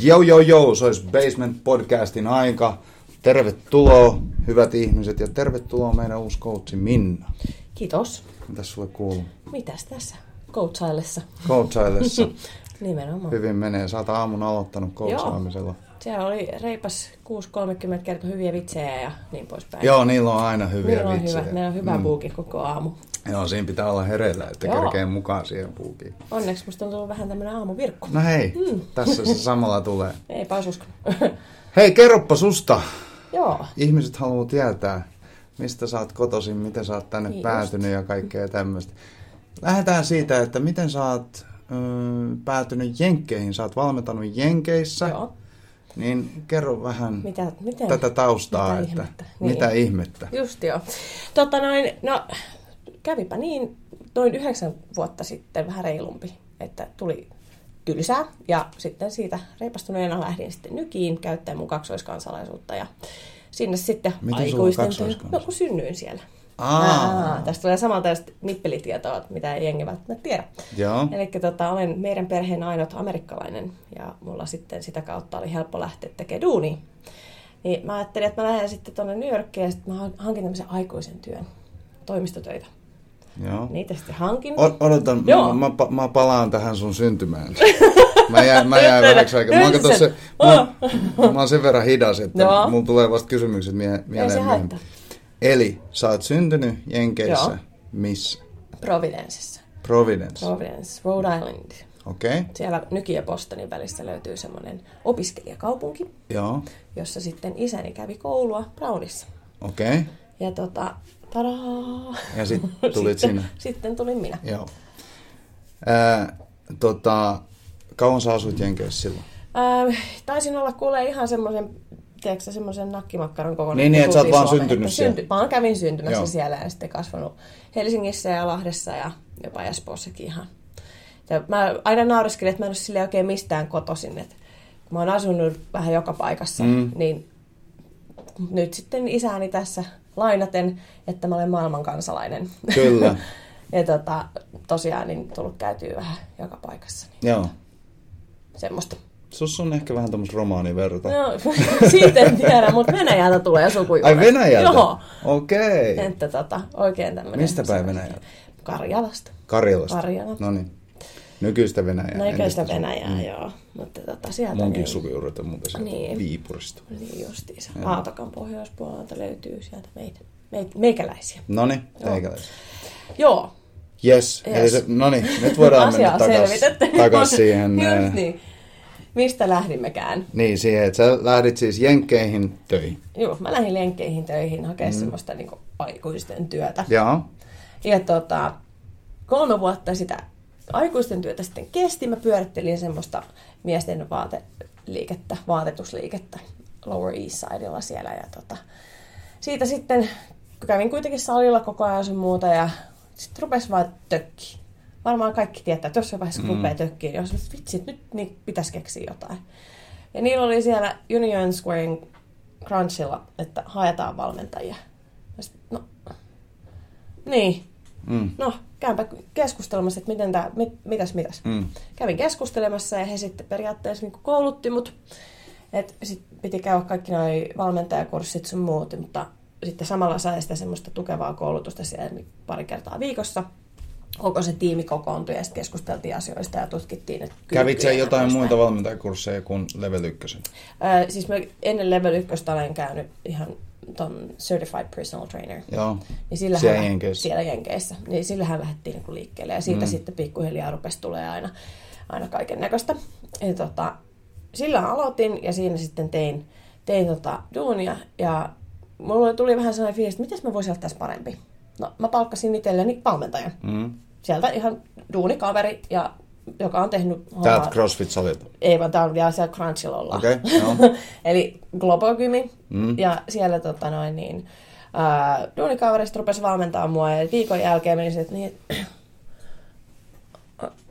Joo, joo, joo, se olisi Basement Podcastin aika. Tervetuloa, hyvät ihmiset, ja tervetuloa meidän uusi coachi Minna. Kiitos. Mitäs sulle kuuluu? Mitäs tässä? Coachaillessa. Coachaillessa. Nimenomaan. Hyvin menee. Sä oot aamun aloittanut coachaamisella. Siellä oli reipas 6.30 kertoi hyviä vitsejä ja niin poispäin. Joo, niillä on aina hyviä Meillä on vitsejä. hyvä, meillä on hyvä mm. buuki koko aamu. Joo, siinä pitää olla hereillä, että Joo. kerkee mukaan siihen puukiin. Onneksi musta on tullut vähän tämmönen aamuvirkku. No hei, tässä se samalla tulee. Eipä olisi. Hei, kerroppa susta. Joo. Ihmiset haluaa tietää, mistä sä oot kotoisin, miten sä oot tänne Niin päätynyt ja kaikkea tämmöistä. Lähdetään siitä, että miten sä oot ö, päätynyt Jenkkeihin. Sä oot valmentanut Jenkeissä, Joo. niin kerro vähän Mitä, miten? tätä taustaa, Mitä että ihmettä? Niin. mitä ihmettä. Just joo. Totta noin, no kävipä niin noin yhdeksän vuotta sitten vähän reilumpi, että tuli tylsää ja sitten siitä reipastuneena lähdin sitten nykiin käyttäen mun kaksoiskansalaisuutta ja sinne sitten Miten aikuisten? No kun synnyin siellä. Aa. tästä tulee samalta nippelitietoa, mitä ei jengi välttämättä tiedä. Eli tota, olen meidän perheen ainut amerikkalainen ja mulla sitten sitä kautta oli helppo lähteä tekemään duunia. Niin mä ajattelin, että mä lähden sitten tuonne New Yorkiin ja sitten mä hankin tämmöisen aikuisen työn, toimistotöitä. Joo. Niitä sitten hankin. O- odotan, Joo. mä, mä, mä, palaan tähän sun syntymään. Mä jäin, mä jäin vähäksi aikaa. Mä, oon se- mä, mä oon sen verran hidas, että Joo. mulla tulee vasta kysymykset mie- mieleen haittaa. Eli sä oot syntynyt Jenkeissä. Joo. Missä? Providencessa. Providence. Providence, Rhode Island. Okei. Okay. Siellä Nyki ja Bostonin välissä löytyy semmoinen opiskelijakaupunki, Joo. jossa sitten isäni kävi koulua Brownissa. Okei. Okay. Ja tota, tadaa! Ja sit tulit sitten, sinne. Sitten tulin minä. Joo. Ää, tota, kauan sä asuit Jenkeissä silloin? Äh, taisin olla kuule ihan semmoisen, tiedätkö semmoisen nakkimakkaran kokoinen. Niin, niin, että sä oot vaan syntynyt siellä. Synty, mä kävin syntymässä Joo. siellä ja sitten kasvanut Helsingissä ja Lahdessa ja jopa Espoossakin ihan. Ja mä aina nauriskelin, että mä en ole sille oikein mistään kotoisin. Että kun mä oon asunut vähän joka paikassa, Mm. niin nyt sitten isäni tässä lainaten, että mä olen maailmankansalainen. Kyllä. ja tota, tosiaan niin tullut käytyä vähän joka paikassa. Niin Joo. semmoista. Sus on ehkä vähän tämmöistä romaaniverta. No, siitä en tiedä, mutta Venäjältä tulee sukujuuret. Ai Venäjältä? Joo. Okei. Okay. Että tota, oikein tämmöinen. Mistä päin Venäjältä? Karjalasta. Karjalasta. Karjala. No niin. Nykyistä Venäjää. Entistä Suomea. Venäjää, mm. joo. Mutta tota, sieltä Munkin niin, sukujuuret on muuten sieltä Niin. Viipurista. niin justiinsa. Joo. Aatokan pohjoispuolelta löytyy sieltä meitä, meitä, meikäläisiä. No niin, Joo. teikäläisiä. Joo. Yes. Yes. Se, no niin, nyt voidaan mennä takaisin takas siihen. Just ää, niin. Mistä lähdimmekään? Niin, siihen, että sä lähdit siis Jenkkeihin töihin. Joo, mä lähdin lenkkeihin töihin hakemaan Mm. mm. semmoista niin aikuisten työtä. Joo. Ja tota, kolme vuotta sitä aikuisten työtä sitten kesti. Mä pyörittelin semmoista miesten vaateliikettä, vaatetusliikettä Lower East Sidella siellä. Ja tota, siitä sitten kävin kuitenkin salilla koko ajan sun muuta ja sitten rupesi vaan tökki. Varmaan kaikki tietää, että jossain vaiheessa Mm. rupeaa tökkiin, niin olisi, vitsi, nyt niin pitäisi keksiä jotain. Ja niillä oli siellä Union Squaren Crunchilla, että haetaan valmentajia. Ja sit, no, niin, Mm. no käympä keskustelemassa, että miten tää, mit, mitäs mitäs. Mm. Kävin keskustelemassa ja he sitten periaatteessa niin koulutti mut. Et sit piti käydä kaikki noi valmentajakurssit sun muut, mutta sitten samalla sai sitä semmoista tukevaa koulutusta siellä pari kertaa viikossa. Koko se tiimi kokoontui ja sitten keskusteltiin asioista ja tutkittiin, että Kävit sä kykyjä ja jotain tämmöistä. muita valmentajakursseja kuin level 1? Ö, siis mä ennen level 1 olen käynyt ihan ton Certified Personal Trainer. Joo. Niin sillähän Siellä lä- Jenkeissä. Siellä Jenkeissä. Niin sillähän lähdettiin niin liikkeelle. Ja siitä Mm. sitten pikkuhiljaa rupesi tulee aina, aina kaiken näköistä. Tota, sillä aloitin ja siinä sitten tein, tein tota duunia. Ja mulle tuli vähän sellainen fiilis, että miten mä voisin olla tässä parempi. No mä palkkasin itselleni valmentajan. Mm. Sieltä ihan duunikaveri, ja, joka on tehnyt Täältä CrossFit-salilta. ei vaan tää on vielä siellä Crunchilla ollaan. Okei, joo. Eli Global Gymi. Mm. Ja siellä tota noin niin, ää, duunikaverista rupesi valmentaa mua ja viikon jälkeen meni se, että niin,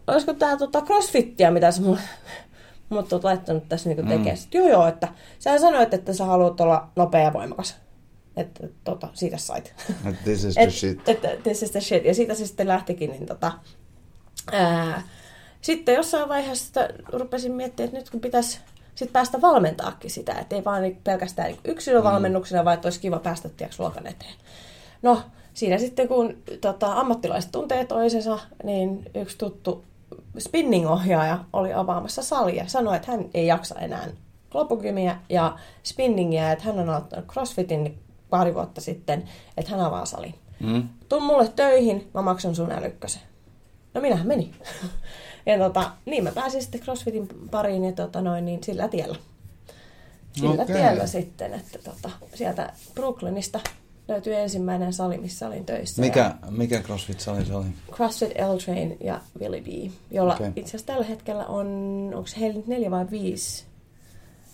olisiko tää tota crossfittiä, mitä sä mulle, mut oot laittanut tässä niinku tekee. Mm. Joo joo, että sä sanoit, että sä haluat olla nopea ja voimakas. Että tota, siitä sait. This is the Et, shit. että this is the shit. Ja siitä se sitten lähtikin, niin tota, ää, sitten jossain vaiheessa sitä rupesin miettimään, että nyt kun pitäisi sitten päästä valmentaakin sitä, että ei vaan niinku pelkästään niinku yksilövalmennuksena, vaan että olisi kiva päästä tiiäks, luokan eteen. No, siinä sitten kun tota, ammattilaiset tuntee toisensa, niin yksi tuttu spinning-ohjaaja oli avaamassa salia. Sanoi, että hän ei jaksa enää loppukymiä ja spinningiä, että hän on aloittanut crossfitin pari vuotta sitten, että hän avaa salin. Mm. Tuu mulle töihin, mä maksan sun älykkösen. No minähän meni. ja tota, niin mä pääsin sitten CrossFitin pariin ja tota noin, niin sillä tiellä. Sillä Okei. tiellä sitten, että tota, sieltä Brooklynista löytyi ensimmäinen sali, missä olin töissä. Ja Mikä, mikä CrossFit-sali se oli? CrossFit L-Train ja Willy B, jolla okay. itse asiassa tällä hetkellä on, onko heillä nyt neljä vai viisi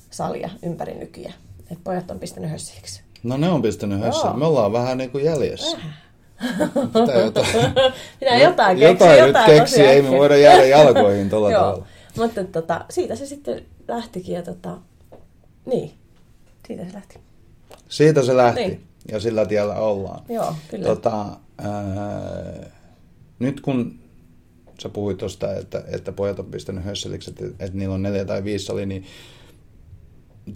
salia ympäri nykyään. Et pojat on pistänyt hössiksi. No ne on pistänyt hössä. Joo. Me ollaan vähän niin kuin jäljessä. Pitää jotain, Pitää jotain keksiä, jotain, jotain, nyt keksiä, ei me voida jäädä jalkoihin tuolla tavalla. mutta tota, siitä se sitten lähtikin ja tota, niin, siitä se lähti. Siitä se lähti Niin. ja sillä tiellä ollaan. Joo, kyllä. Tota, ää, nyt kun sä puhuit tuosta, että, että pojat on pistänyt hösseliksi, että, että niillä on neljä tai viisi sali, niin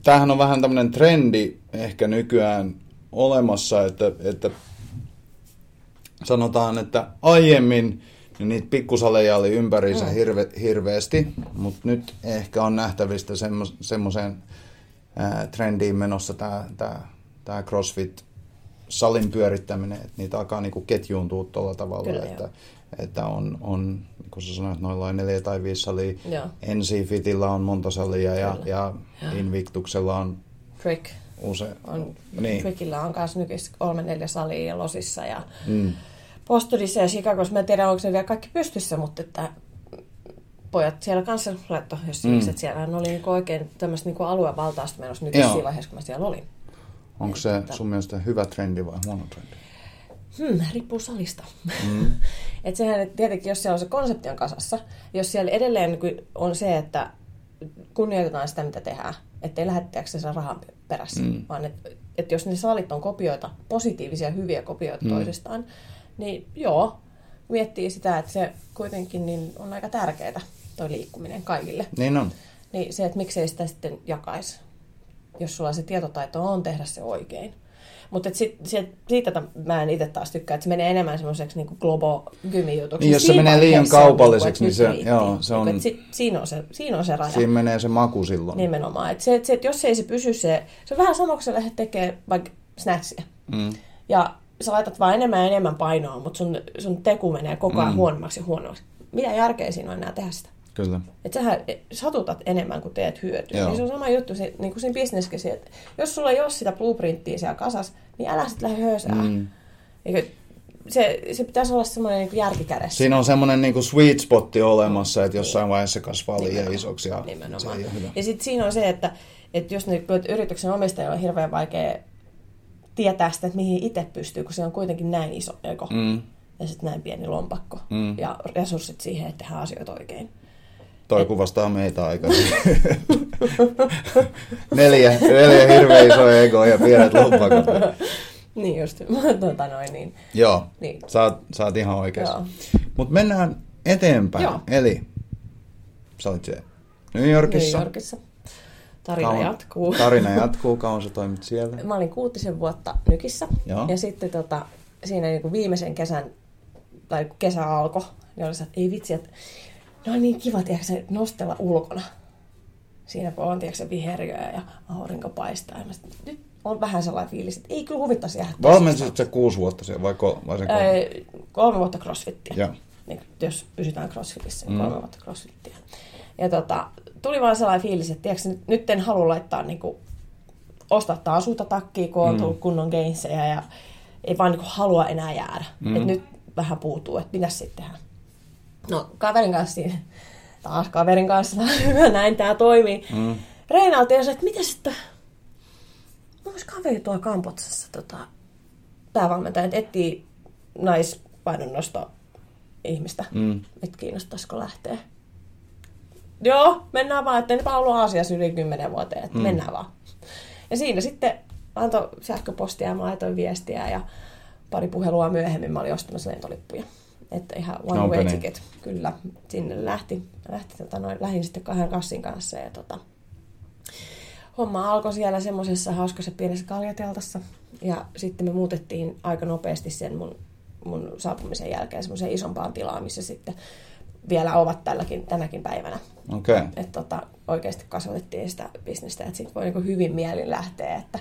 tämähän on vähän tämmöinen trendi ehkä nykyään olemassa, että, että sanotaan, että aiemmin niin niitä pikkusaleja oli ympäriinsä Mm. hirve, hirveästi, mutta nyt ehkä on nähtävistä semmo- semmoiseen ää, trendiin menossa tämä tää, tää CrossFit salin pyörittäminen, että niitä alkaa niinku ketjuuntua tuolla tavalla, Kyllä, että, että on, on, niin kuin sä sanoit, noilla on neljä tai viisi salia, Joo. NC-Fitillä on monta salia ja, Kyllä. ja Invictuksella on Trick. Use, On, niin, Trickillä on myös nykyisin kolme neljä salia ja Losissa ja mm, Bostonissa ja Chicagossa. Mä en tiedä, onko ne vielä kaikki pystyssä, mutta että pojat siellä kanssa laittoi hössiksi, Mm. mm. että siellähän oli niinku oikein tämmöistä niinku aluevaltausta menossa nyt Joo. siinä vaiheessa, kun mä siellä olin. onko se sun mielestä hyvä trendi vai huono trendi? Hmm, riippuu salista. Mm. Et sehän että tietenkin, jos siellä on se konsepti on kasassa, jos siellä edelleen niin on se, että kunnioitetaan sitä, mitä tehdään, ettei lähettäjäksi sen rahan perässä, Mm. vaan että et jos ne salit on kopioita, positiivisia, hyviä kopioita mm. toisistaan, niin joo, miettii sitä, että se kuitenkin niin on aika tärkeää, toi liikkuminen kaikille. Niin on. Niin se, että miksei sitä sitten jakaisi, jos sulla se tietotaito on tehdä se oikein. Mutta siitä mä en itse taas tykkää, että se menee enemmän semmoiseksi niin globo-gymijutuksi. Niin, jos se menee liian on kaupalliseksi, niinku, että niin se- joo, se on- Niinku, että sit, siinä, on se, siinä on se raja. Siinä menee se maku silloin. Nimenomaan. Et se, et se, et jos ei se pysy se, se on vähän sama kuin sä lähdet tekemään vaikka snatchia. Mm. Ja sä laitat vaan enemmän ja enemmän painoa, mutta sun, sun teku menee koko ajan mm. huonommaksi ja huonommaksi. Mitä järkeä siinä on enää tehdä sitä? Kyllä. Että sähän satutat enemmän kuin teet hyötyä. Joo. Niin se on sama juttu se, niin kuin siinä bisneskin, että jos sulla ei ole sitä blueprinttiä siellä kasassa, niin älä sitten lähde höösää. Mm. Mm. Se, se pitäisi olla semmoinen niin järkikädessä. Siinä on semmoinen niinku sweet spotti olemassa, että jossain vaiheessa se kasvaa liian isoksi ja Nimenomaan. Ja sitten siinä on se, että, että jos kun yrityksen omistajalla on hirveän vaikea tietää sitä, että mihin itse pystyy, kun se on kuitenkin näin iso ego Mm. ja sitten näin pieni lompakko Mm. ja resurssit siihen, että tehdään asioita oikein. Toi kuvastaa meitä aika neljä, neljä hirveä iso ego ja pienet lompakot. Niin just, tota noin niin. Joo, Niin. sä oot, sä oot ihan oikeassa. Joo. Mutta mennään eteenpäin. Joo. Eli sä olit siellä New Yorkissa. New Yorkissa. Tarina Kauan- jatkuu. Tarina jatkuu, kauan sä toimit siellä. Mä olin kuutisen vuotta nykissä. Joo. Ja sitten tota, siinä niin kuin viimeisen kesän, tai kun kesä alkoi, niin oli se, että ei vitsi, että no on niin kiva, tiedätkö, nostella ulkona. Siinä kun on, tiedätkö, viheriöä ja aurinko paistaa. Ja mä sit, nyt on vähän sellainen fiilis, että ei kyllä huvittaisi jäädä. Valmensit sä kuusi vuotta siellä vai, ko, vai sen kolme? Öö, kolme vuotta crossfittiä. Joo. Niin, jos pysytään crossfitissä, niin Mm. kolme vuotta crossfittiä. Ja tota, tuli vaan sellainen fiilis, että tiedätkö, nyt, nyt en halua laittaa niinku, ostaa taas uutta takkia, kun on Mm. tullut kunnon gainsseja ja ei vaan niinku halua enää jäädä. Mm. Et nyt vähän puutuu, että mitä sitten tehdään. No kaverin kanssa siinä, taas kaverin kanssa, näin tämä toimii. Mm. Reinalti ja se, että mitä sitten, olisi kaveri tuolla Kampotsassa tota, päävalmentaja, että etsii naispainonnosto ihmistä, Mm. että kiinnostaisiko lähteä. Joo, mennään vaan, että enpä ollut Aasiassa yli 10 vuoteen, että mm. mennään vaan. Ja siinä sitten antoi sähköpostia ja mä laitoin viestiä ja pari puhelua myöhemmin mä olin ostamassa lentolippuja. Että ihan one way meni. ticket, kyllä. Sinne lähti, lähti tota noin, lähdin sitten kahden kassin kanssa ja tota, homma alkoi siellä semmoisessa hauskassa pienessä kaljateltassa. Ja sitten me muutettiin aika nopeasti sen mun, mun saapumisen jälkeen semmoiseen isompaan tilaan, missä sitten vielä ovat tälläkin, tänäkin päivänä. Okay. Että tota, oikeasti kasvatettiin sitä bisnestä, että sitten voi niinku hyvin mielin lähteä. Että,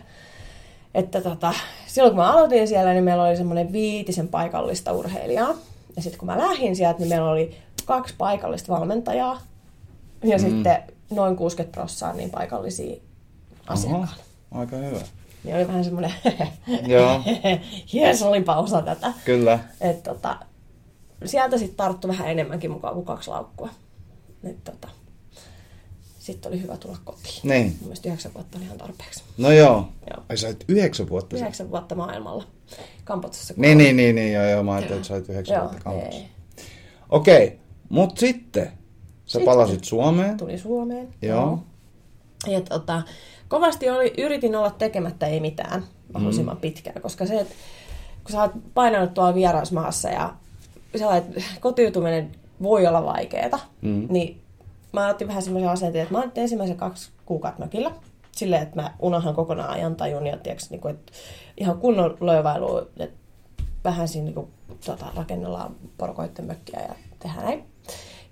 että tota, silloin kun mä aloitin siellä, niin meillä oli semmoinen viitisen paikallista urheilijaa. Ja sitten kun mä lähdin sieltä, niin meillä oli kaksi paikallista valmentajaa. Ja mm. sitten noin 60 prossaa niin paikallisia asiakkaita. Aika hyvä. Niin oli vähän semmoinen, Joo, jes, olipa osa tätä. kyllä. Et tota, sieltä sitten tarttu vähän enemmänkin mukaan kuin kaksi laukkua. Et tota, sitten oli hyvä tulla kotiin. Niin. Mun mielestä yhdeksän vuotta oli ihan tarpeeksi. No joo. Joo. Ai sä olit yhdeksän vuotta. Yhdeksän vuotta maailmalla. Kampotsassa. Niin, niin, niin, niin, joo, joo, mä ajattelin, että sä olit yhdeksän Joo, vuotta kampassa. ei. Okei, mut sitten sä Sitten. palasit Suomeen. Tuli Suomeen. Joo. Ja tota, kovasti oli, yritin olla tekemättä ei mitään mahdollisimman mm. pitkään, koska se, että kun sä oot painanut tuolla vierasmaassa ja sellainen, että kotiutuminen voi olla vaikeeta, Mm. niin mä otin vähän semmoisen asenteen, että mä oon ensimmäisen kaksi kuukautta mökillä, silleen, että mä unohan kokonaan ajan tajun ja tiiäks, niin kuin, että ihan kunnon löövailu, että vähän siinä niin kuin, tota, rakennellaan porukoitten mökkiä ja tehdään näin.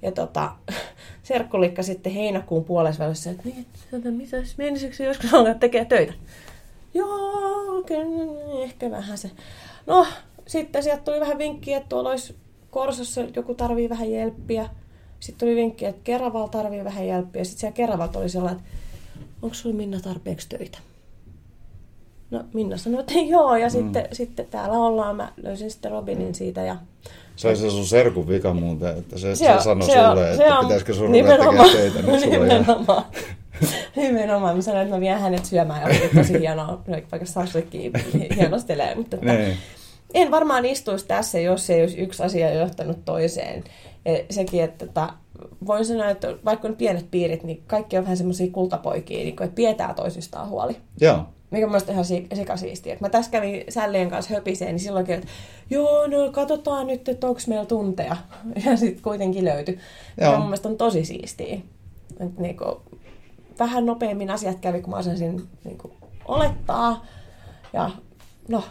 Ja tota, serkkulikka sitten heinäkuun puolessa että niin, että mitä menisikö joskus alkaa tekee töitä? Joo, kyllä, ehkä vähän se. No, sitten sieltä tuli vähän vinkkiä, että tuolla olisi Korsossa joku tarvii vähän jelppiä. Sitten tuli vinkki, että Keraval tarvii vähän jelppiä. Sitten siellä Keravalta oli sellainen, että onko sulla Minna tarpeeksi töitä? No Minna sanoi, että joo, ja sitten, sitten täällä ollaan. Mä löysin sitten Robinin siitä ja Se oli se sun serkun vika muuten, että se, se, on- sanoi se on- sulle, se että on pitäisikö sun ruveta nimenomaan- tekemään töitä. On ihan... nimenomaan. nimenomaan. Mä sanoin, että mä vien hänet syömään ja oli tosi hienoa, vaikka saslikkiin hienostelee. Mutta että Niin. en varmaan istuisi tässä, jos ei olisi yksi asia johtanut toiseen. Ja sekin, että tota, voin sanoa, että vaikka on pienet piirit, niin kaikki on vähän semmoisia kultapoikia, niin kuin, että pidetään toisistaan huoli. Joo. Mikä mun ihan si- sikasiistiä. Mä tässä kävin sällien kanssa höpiseen, niin silloinkin, että joo, no katsotaan nyt, että onko meillä tunteja. Ja sitten kuitenkin löytyi. Joo. Ja mun mielestä on tosi siistiä. Että niinku, vähän nopeammin asiat kävi, kun mä osasin niinku, olettaa. Ja no,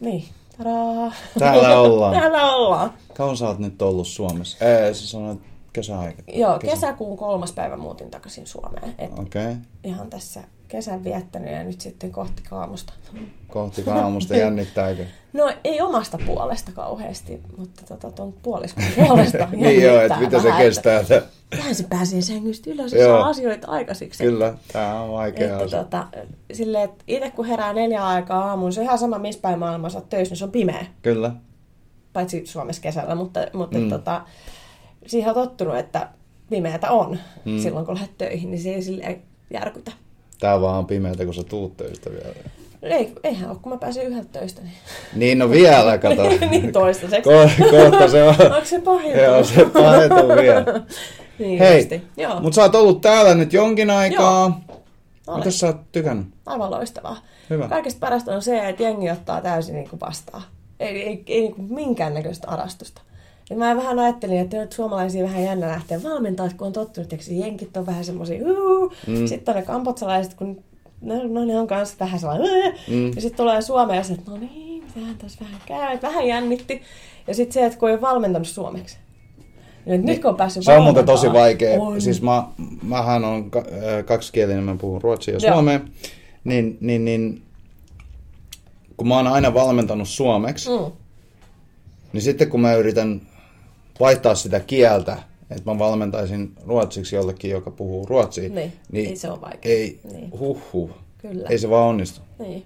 niin. Tadaa. Täällä ollaan. Täällä ollaan. Kauan sä oot nyt ollut Suomessa? Ei, sä sanoit kesäaika. Joo, kesäkuun kolmas päivä muutin takaisin Suomeen. Okei. Okay. ihan tässä kesän viettänyt ja nyt sitten kohti kaamusta. Kohti aamusta jännittääkö? No ei omasta puolesta kauheasti, mutta tota, tuon puoliskon puolesta. niin joo, että mitä se kestää. Että... Tähän se pääsee sängystä ylös ja saa asioita aikaisiksi. Kyllä, tää on vaikea Että, asia. tota, silleen, että itse kun herää neljä aikaa aamuun, se on ihan sama missä päin maailmassa töissä, niin se on pimeä. Kyllä. Paitsi Suomessa kesällä, mutta, mutta Mm. tota, siihen on tottunut, että pimeätä on mm. silloin, kun lähdet töihin, niin se ei silleen järkytä. Tää vaan on pimeätä, kun sä tuut töistä vielä. Ei, eihän ole, kun mä pääsen yhdeltä töistä. Niin, Niin, no vielä, kato. niin toistaiseksi. Ko- kohta se on. Onko se pahinta? Joo, se pahentuu vielä. niin Hei, justi. Joo, Mut sä oot ollut täällä nyt jonkin aikaa. olen. Mitäs sä oot tykännyt? Aivan loistavaa. Hyvä. Kaikista parasta on se, että jengi ottaa täysin niin kuin vastaan. Ei, ei, ei niin kuin minkäännäköistä arastusta. Ja mä vähän ajattelin, että nyt suomalaisia vähän jännä lähteä valmentaa, kun on tottunut, että jenkit on vähän semmoisia, Mm. sitten on ne kampotsalaiset, kun no, no ne on kanssa vähän sellainen, Mm. ja sitten tulee Suomeen ja sitten, no niin, mitähän tässä vähän käy, että vähän jännitti. Ja sitten se, että kun ei valmentanut suomeksi. Niin, nyt kun on päässyt Se on muuten tosi vaikea. On. Siis mä, mähän on äh, kaksikielinen, mä puhun ruotsia ja suomea. Niin, niin, niin, kun mä oon aina valmentanut suomeksi, Mm. niin sitten kun mä yritän vaihtaa sitä kieltä, että mä valmentaisin ruotsiksi jollekin, joka puhuu ruotsia, Niin, ei se ole vaikea. Ei, Niin. huhhuh. Kyllä. Ei se vaan onnistu. Niin.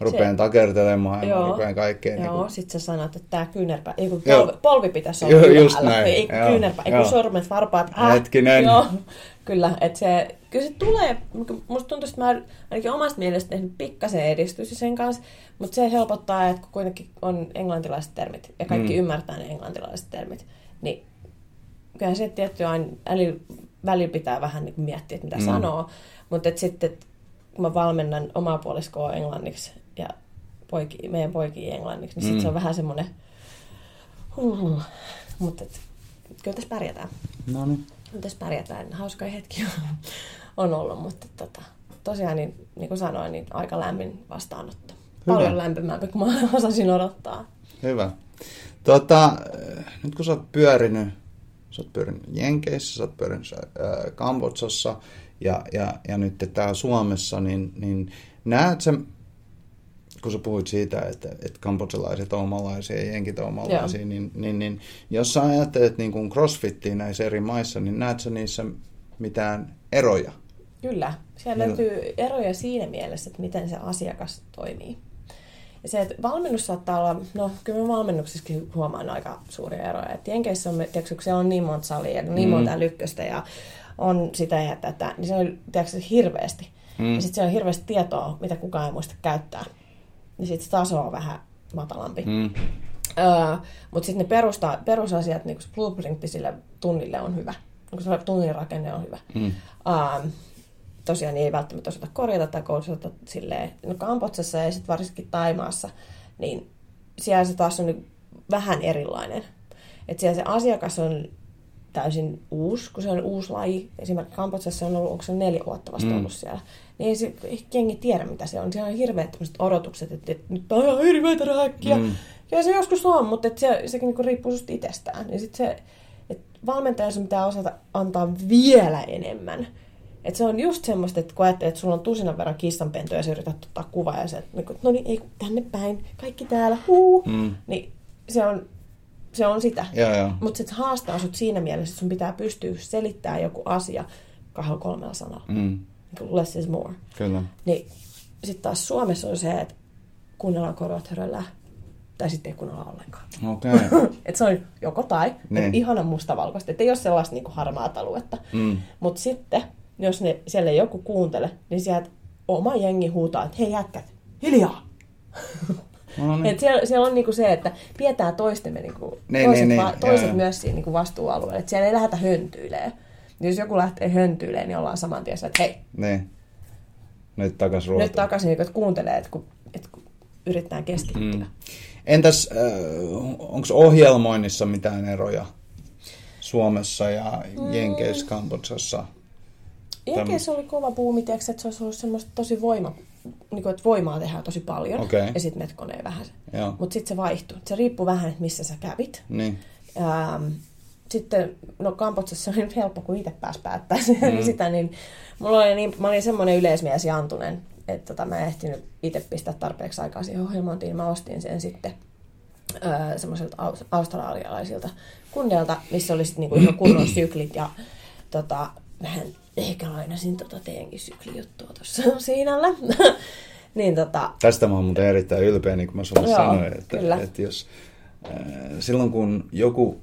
Rupean takertelemaan ja rupean kaikkeen. Joo, Niin sit sä sanot, että tää kyynärpä, ei kun polvi, polvi pitäisi olla Joo, just näin. Ei kun Joo, kyynärpä, ei kun sormet, varpaat. Hetkinen. Joo, kyllä, että se, kyllä se tulee, musta tuntuu, että mä ainakin omasta mielestä tehnyt pikkasen edistystä sen kanssa, mutta se helpottaa, että kun kuitenkin on englantilaiset termit ja kaikki mm. ymmärtää ne englantilaiset termit, niin kyllähän se tietty aina äli, välillä pitää vähän niin kuin miettiä, että mitä Mm. mm. sanoo, mutta et sitten et kun mä valmennan omaa puoliskoa englanniksi ja poiki, meidän poikia englanniksi, niin Mm. sitten se on vähän semmoinen, huh, mutta et, kyllä tässä pärjätään. No niin. Kyllä tässä pärjätään. Hauska hetki on, on ollut, mutta tota, tosiaan niin, niin kuin sanoin, niin aika lämmin vastaanotto. Hyvä. Paljon lämpimämpi kuin mä osasin odottaa. Hyvä. Tota, nyt kun sä oot pyörinyt, sä oot pyörinyt Jenkeissä, sä oot pyörinyt äh, Kambodsassa ja, ja, ja nyt täällä Suomessa, niin, niin näet sä, kun sä puhuit siitä, että, että kambodsalaiset on omanlaisia ja jenkit on omanlaisia, niin, niin, niin, jos sä ajattelet niin kuin crossfittiin näissä eri maissa, niin näet sä niissä mitään eroja? Kyllä. Siellä Millä- löytyy eroja siinä mielessä, että miten se asiakas toimii. Se, että valmennus saattaa olla, no kyllä mä valmennuksissakin huomaan aika suuria eroja. Että Jenkeissä on, tiedätkö, kun siellä on niin monta salia ja niin monta älykköstä ja on sitä ja tätä, niin se on tiedätkö, hirveästi. Mm. Ja sitten siellä on hirveästi tietoa, mitä kukaan ei muista käyttää. Niin sitten se taso on vähän matalampi. Mm. Öö, mutta sitten ne perusta, perusasiat, niin kuin se blueprintti sille tunnille on hyvä. Niin se tunnin rakenne on hyvä. Mm. Öö, tosiaan niin ei välttämättä osata korjata tai koulutusta silleen, no Kampotsassa ja sitten varsinkin Taimaassa, niin siellä se taas on niin vähän erilainen. Että siellä se asiakas on täysin uusi, kun se on uusi laji. Esimerkiksi Kampotsassa on ollut, onko se neljä vuotta vasta Mm. ollut siellä. Niin ei, se, jengi tiedä, mitä se on. Siellä on hirveät tämmöiset odotukset, että, että nyt on ihan hirveitä räkkiä. Mm. Mm. Ja se joskus on, mutta et se, sekin niinku riippuu susta itsestään. Ja sit se, et valmentajan sun pitää osata antaa vielä enemmän. Et se on just semmoista, että kun ajattelet, että sulla on tusinan verran kissanpentoja ja sä yrität ottaa kuvaa ja se, että niinku, no niin, ei tänne päin, kaikki täällä, huu. Mm. Niin se on, se on sitä. Mutta se haastaa sut siinä mielessä, että sun pitää pystyä selittämään joku asia kahdella kolmella sanalla. Mm. Niin less is more. Kyllä. Niin sitten taas Suomessa on se, että kuunnellaan korvat höröllään. Tai sitten ei kuunnella ollenkaan. Okay. Et se on joko tai. Niin. Ihana mustavalkoista. Että ei ole sellaista niinku harmaata aluetta. Mm. Mutta sitten, jos ne, siellä ei joku kuuntele, niin sieltä oma jengi huutaa, että hei jätkät, hiljaa! No niin. Et siellä, siellä on niinku se, että pidetään toistemme niinku, Niin, toiset, niin, niin. va- toiset joo. myös siinä niinku vastuualueella. Et siellä ei lähdetä höntyilemään. Jos joku lähtee höntyilemään, niin ollaan saman tien että hei, Niin. Nyt takas ruotuun. nyt takaisin, niin, että kuuntelee, että kun, että kun yritetään keskittyä. Mm. Entäs, onko ohjelmoinnissa mitään eroja Suomessa ja Jenkeissä, Kambodsassa? Jenkeissä oli kova buumi, tiiäks, että se olisi ollut semmoista tosi voima, niin kuin, että voimaa tehdään tosi paljon Okei. ja sitten metkoneen vähän. Mutta sitten se vaihtui. Se riippuu vähän, että missä sä kävit. Niin. Ähm, sitten, no Kampotsassa oli helppo, kun itse pääsi päättää mm. sitä, niin mulla oli niin, mä olin semmoinen yleismies ja antunen, että tota, mä en ehtinyt itse pistää tarpeeksi aikaa siihen ohjelmointiin, mä ostin sen sitten öö, semmoiselta aus- australialaisilta kundeilta, missä oli sitten niinku ihan kunnon syklit ja tota, vähän ehkä lainasin tota teidänkin syklijuttua tuossa siinällä. niin tota, Tästä mä oon muuten erittäin ylpeä, niin kuin mä sulle Joo, sanoin, että, kyllä. että jos äh, silloin kun joku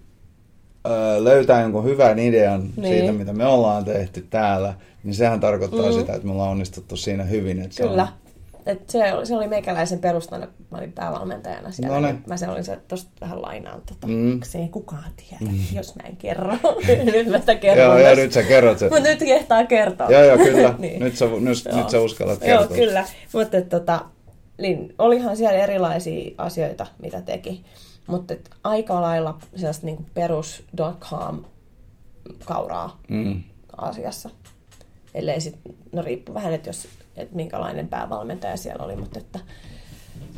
äh, löytää jonkun hyvän idean Niin. siitä, mitä me ollaan tehty täällä, niin sehän tarkoittaa mm. sitä, että me ollaan onnistuttu siinä hyvin. Että se Kyllä. on, Et se, oli- se oli meikäläisen perustana, kun mä olin päävalmentajana siellä. No niin niin. mä se olin se, tosta vähän lainaan, tota, Mm. se ei kukaan tiedä, mm. jos mä en kerro. nyt mä sitä kerron. Joo, tässä. nyt sä kerrot sen. Mut nyt kehtaa kertoa. Joo, joo, kyllä. niin. nyt, sä, nyt, Joo. nyt sä uskallat Joo, kertoa. kyllä. Mutta tota, niin, olihan siellä erilaisia asioita, mitä teki. Mutta aika lailla sellaista niinku perus .com kauraa Mm. asiassa. Ellei sit, no riippuu vähän, että jos, et minkälainen päävalmentaja siellä oli, mutta että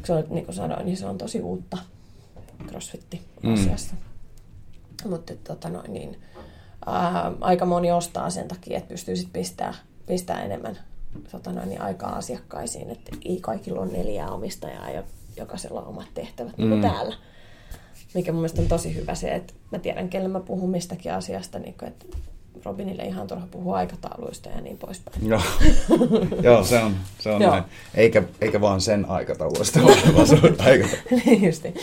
se on, niin kuin sanoin, niin se on tosi uutta crossfitti-asiassa. Mm. Mutta tota noin, niin, ää, aika moni ostaa sen takia, että pystyy sit pistää, pistää enemmän tota noin, niin aikaa asiakkaisiin, että ei kaikilla ole neljää omistajaa ja jokaisella on omat tehtävät, niin Mm. täällä. Mikä mun mielestä on tosi hyvä se, että mä tiedän, kelle mä puhun mistäkin asiasta, niin kuin, että Robinille ihan turha puhua aikatauluista ja niin poispäin. Joo, Joo se on, se on näin. Eikä, eikä vaan sen aikataulusta, vaan sun aikataulu. niin justi.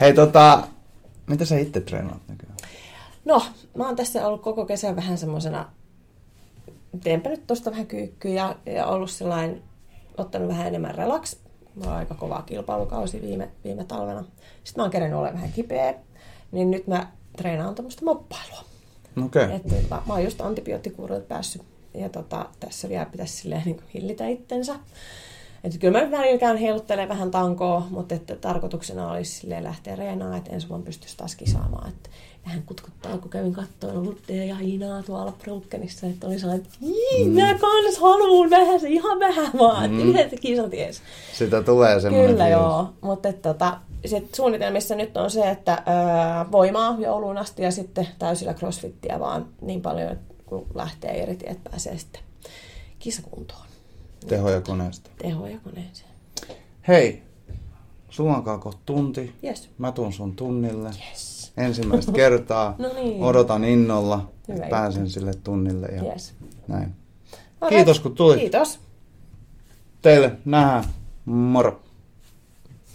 Hei, tota, mitä sä itse treenaat nykyään? No, mä oon tässä ollut koko kesän vähän semmosena, teenpä nyt tosta vähän kyykkyä ja, ja ollut sellainen, ottanut vähän enemmän relax. Mulla on aika kova kilpailukausi viime, viime talvena. Sitten mä oon kerennyt olla vähän kipeä, niin nyt mä treenaan tämmöistä moppailua. Okay. Et, tota, mä oon just antibioottikuurilta päässyt ja tota, tässä vielä pitäisi silleen niin kuin hillitä itsensä. Että kyllä mä välillä käyn heiluttelemaan vähän tankoa, mutta että tarkoituksena olisi lähteä reenaamaan, että ensi vuonna pystyisi taas kisaamaan. Että vähän kutkuttaa, kun kävin katsoen Luttea ja Hiinaa tuolla Brokkenissa, että oli sellainen, että mm. mä kans haluun vähän se ihan vähän vaan, mm. että kisat. Sitä tulee semmoinen Kyllä fiilis. joo, mutta että, tota, sit suunnitelmissa nyt on se, että öö, voimaa jouluun asti ja sitten täysillä crossfittiä vaan niin paljon, kun lähtee eri tiet pääsee sitten kisakuntoon. Tehoja koneesta. Tehoja koneeseen. Hei, kohta tunti. Yes. Mä tuun sun tunnille. Yes. Ensimmäistä kertaa. No niin. Odotan innolla, Hyvä että pääsen sille tunnille. Ja Yes. näin. Alright. Kiitos kun tulit. Kiitos. Teille nähdään. Moro.